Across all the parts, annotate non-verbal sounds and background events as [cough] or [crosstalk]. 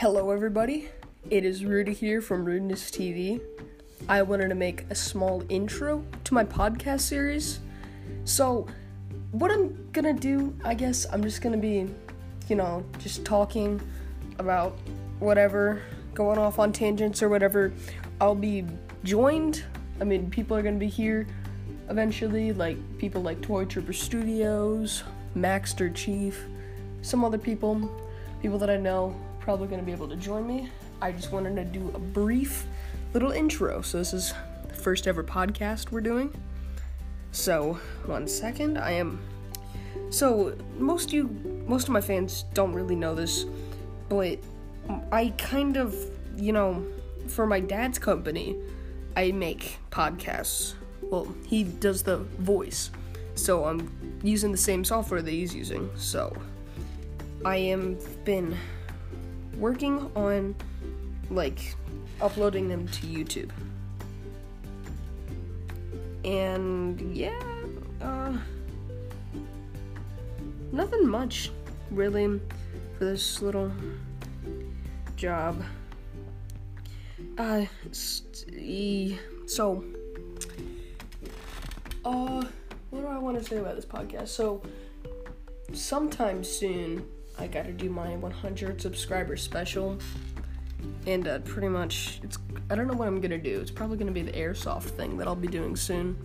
Hello, everybody. It is Rudy here from Rudeness TV. I wanted to make a small intro to my podcast series. So, what I'm gonna do, I guess, I'm just gonna be, you know, just talking about whatever, going off on tangents or whatever. I'll be joined. I mean, people are gonna be here eventually, like people like Toy Trooper Studios, Maxter Chief, some other people, people that I know probably going to be able to join me. I just wanted to do a brief little intro. So, this is the first ever podcast we're doing. So, one second. I am. So, most you, most of my fans don't really know this, but I kind of, you know, for my dad's company, I make podcasts. Well, he does the voice. So, I'm using the same software that he's using. So, I am been working on like uploading them to YouTube. And yeah, uh, nothing much really for this little job. Uh, so, uh, what do I want to say about this podcast? So, sometime soon, I gotta do my 100 subscriber special. And uh, pretty much, it's I don't know what I'm gonna do. It's probably gonna be the airsoft thing that I'll be doing soon.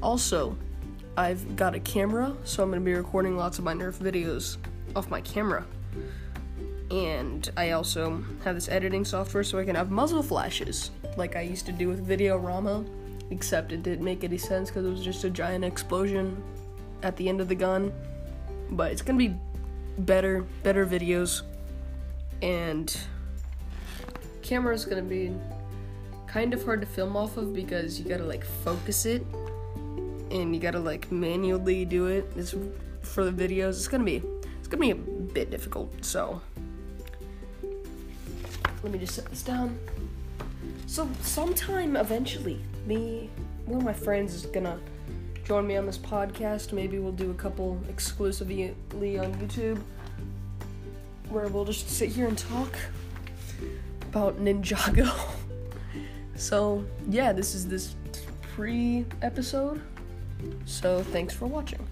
Also, I've got a camera, so I'm gonna be recording lots of my Nerf videos off my camera. And I also have this editing software so I can have muzzle flashes, like I used to do with Videorama, except it didn't make any sense because it was just a giant explosion at the end of the gun. But it's gonna be better, better videos, and camera is gonna be kind of hard to film off of because you gotta like focus it and you gotta like manually do it. It's for the videos. It's gonna be it's gonna be a bit difficult. So let me just set this down. So sometime eventually, me one of my friends is gonna join me on this podcast. Maybe we'll do a couple exclusively on YouTube where we'll just sit here and talk about Ninjago. [laughs] so, yeah, this is this pre episode. So, thanks for watching.